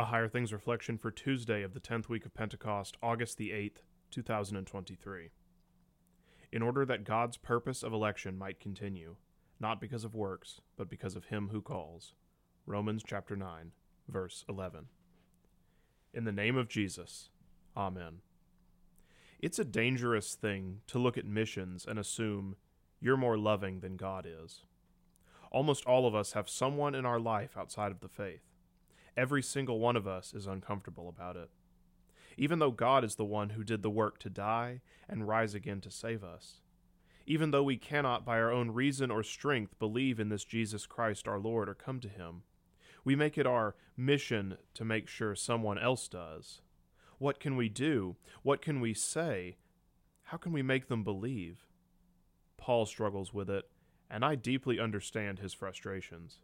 A Higher Things reflection for Tuesday of the 10th week of Pentecost, August the 8th, 2023. In order that God's purpose of election might continue, not because of works, but because of him who calls. Romans chapter 9, verse 11. In the name of Jesus, Amen. It's a dangerous thing to look at missions and assume you're more loving than God is. Almost all of us have someone in our life outside of the faith. Every single one of us is uncomfortable about it. Even though God is the one who did the work to die and rise again to save us. Even though we cannot, by our own reason or strength, believe in this Jesus Christ our Lord or come to him, we make it our mission to make sure someone else does. What can we do? What can we say? How can we make them believe? Paul struggles with it, and I deeply understand his frustrations.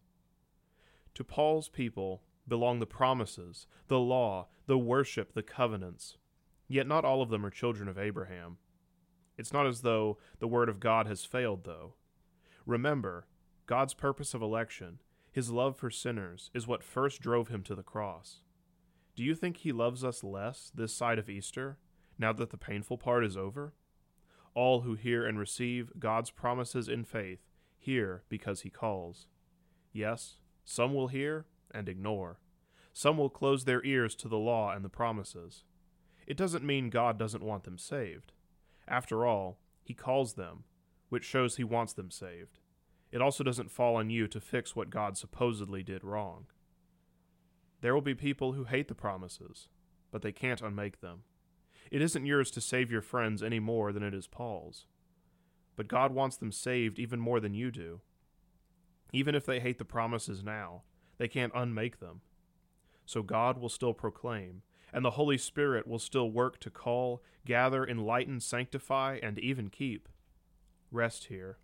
To Paul's people, belong the promises, the law, the worship, the covenants. Yet not all of them are children of Abraham. It's not as though the word of God has failed, though. Remember, God's purpose of election, his love for sinners, is what first drove him to the cross. Do you think he loves us less this side of Easter, now that the painful part is over? All who hear and receive God's promises in faith hear because he calls. Yes, some will hear, and ignore. Some will close their ears to the law and the promises. It doesn't mean God doesn't want them saved. After all, He calls them, which shows He wants them saved. It also doesn't fall on you to fix what God supposedly did wrong. There will be people who hate the promises, but they can't unmake them. It isn't yours to save your friends any more than it is Paul's. But God wants them saved even more than you do. Even if they hate the promises now, they can't unmake them. So God will still proclaim, and the Holy Spirit will still work to call, gather, enlighten, sanctify, and even keep. Rest here.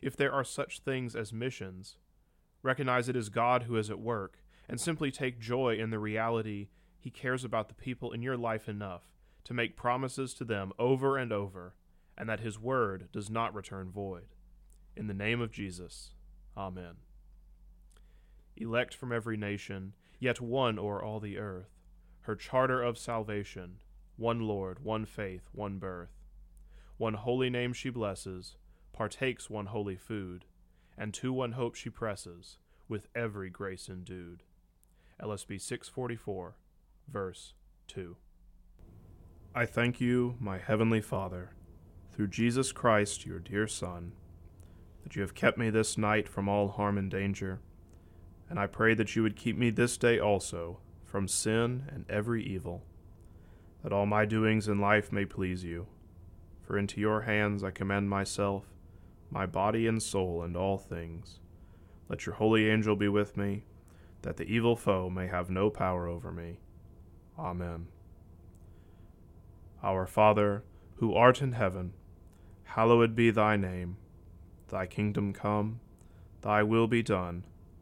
If there are such things as missions, recognize it is God who is at work, and simply take joy in the reality He cares about the people in your life enough to make promises to them over and over, and that His word does not return void. In the name of Jesus, Amen elect from every nation, yet one o'er all the earth, her charter of salvation, one Lord, one faith, one birth. One holy name she blesses, partakes one holy food, and to one hope she presses, with every grace endued. LSB 644, verse 2. I thank you, my heavenly Father, through Jesus Christ, your dear Son, that you have kept me this night from all harm and danger and I pray that you would keep me this day also from sin and every evil, that all my doings in life may please you. For into your hands I commend myself, my body and soul, and all things. Let your holy angel be with me, that the evil foe may have no power over me. Amen. Our Father, who art in heaven, hallowed be thy name. Thy kingdom come, thy will be done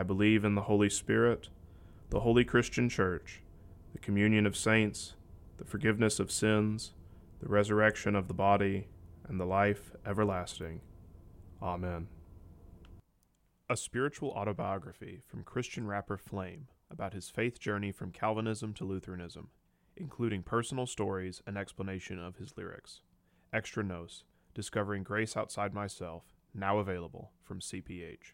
I believe in the Holy Spirit, the holy Christian Church, the communion of saints, the forgiveness of sins, the resurrection of the body, and the life everlasting. Amen. A spiritual autobiography from Christian rapper Flame about his faith journey from Calvinism to Lutheranism, including personal stories and explanation of his lyrics. Extra Nos, Discovering Grace Outside Myself, now available from CPH.